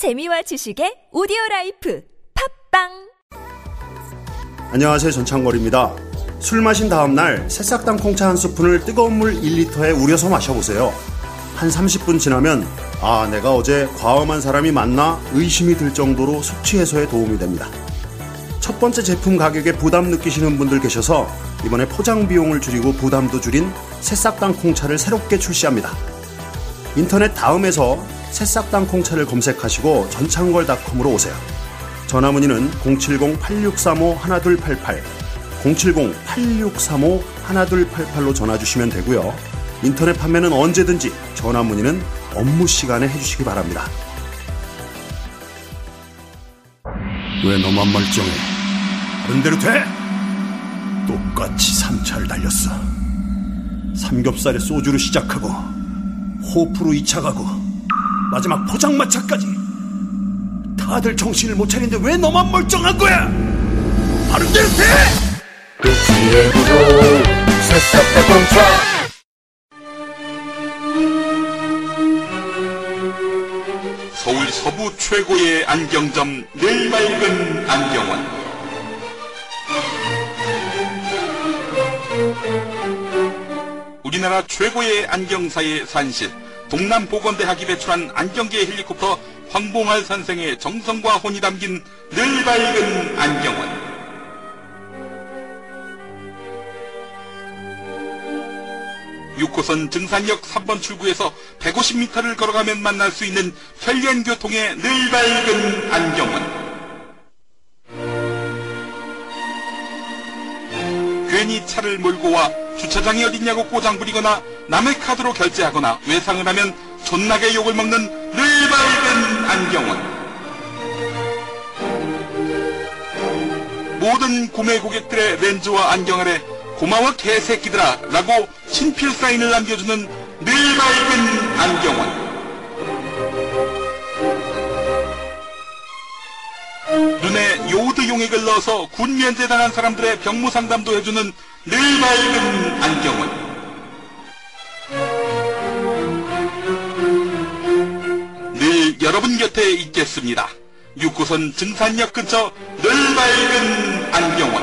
재미와 지식의 오디오 라이프 팟빵 안녕하세요 전창걸입니다. 술 마신 다음 날 새싹땅콩차 한 스푼을 뜨거운 물 1리터에 우려서 마셔보세요. 한 30분 지나면 아 내가 어제 과음한 사람이 맞나 의심이 들 정도로 숙취 해소에 도움이 됩니다. 첫 번째 제품 가격에 부담 느끼시는 분들 계셔서 이번에 포장 비용을 줄이고 부담도 줄인 새싹땅콩차를 새롭게 출시합니다. 인터넷 다음에서 새싹당 콩차를 검색하시고 전창걸닷컴으로 오세요. 전화 문의는 070-8635-1288, 070-8635-1288로 전화 주시면 되고요. 인터넷 판매는 언제든지 전화 문의는 업무 시간에 해주시기 바랍니다. 왜 너만 멀쩡해? 다른 대로 돼! 똑같이 3차를 달렸어. 삼겹살에 소주로 시작하고, 호프로 2차 가고, 마지막 포장마차까지. 다들 정신을 못 차리는데 왜 너만 멀쩡한 거야? 대로 돼! 끝이의 구도 새싹다 공차 서울 서부 최고의 안경점 늘 맑은 안경원 우리나라 최고의 안경사의 산실 동남보건대학이 배출한 안경계 헬리콥터 황봉할 선생의 정성과 혼이 담긴 늘 밝은 안경원 육호선 증산역 3번 출구에서 150m를 걸어가면 만날 수 있는 편리한교통의 늘 밝은 안경원. 괜히 차를 몰고 와 주차장이 어딨냐고 꼬장 부리거나 남의 카드로 결제하거나 외상을 하면 존나게 욕을 먹는 늘 밝은 안경원. 모든 구매 고객들의 렌즈와 안경 아래 고마워 개새끼들아 라고 친필 사인을 남겨주는 늘 밝은 안경원 눈에 요드 용액을 넣어서 군 면제당한 사람들의 병무 상담도 해주는 늘 밝은 안경원 여러분 곁에 있겠습니다 6호선 증산역 근처 늘 밝은 안경원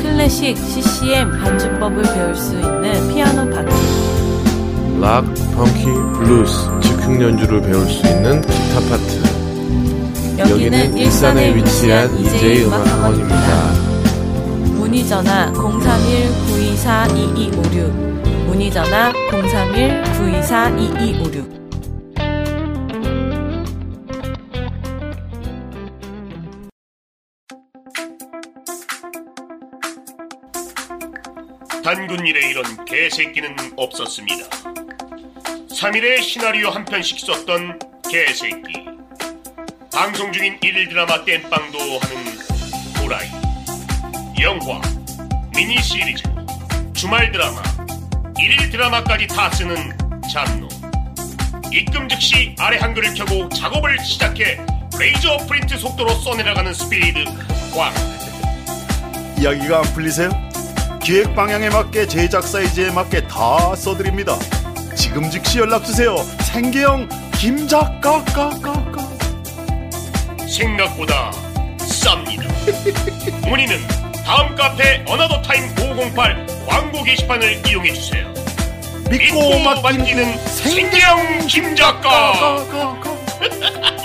클래식 CCM 반주법을 배울 수 있는 피아노 파티. 락, 펑키, 블루스, 즉흥 연주를 배울 수 있는 기타 파트 여기는 일산에 위치한 이재희 음악 학원입니다. 학원입니다 문의 전화 031-924-2256 문의 전화 031-924-2256 단군 이래 이런 개새끼는 없었습니다. 3일에 시나리오 한 편씩 썼던 개새끼. 방송 중인 일일 드라마 땜빵도 하는 또라이. 영화, 미니 시리즈, 주말 드라마, 일일 드라마까지 다 쓰는 잡놈. 입금 즉시 아래 한글을 켜고 작업을 시작해 레이저 프린트 속도로 써내려가는 스피드 꽝. 이야기가 안 풀리세요? 기획 방향에 맞게 제작 사이즈에 맞게 다 써드립니다. 지금 즉시 연락 주세요. 생계형 김작가 까까까. 생각보다 쌉니다. 문의는 다음 카페 어나더 타임 508 광고 게시판을 이용해 주세요. 믿고 맡기는 맡기는 생계형 김 작가. 까까까.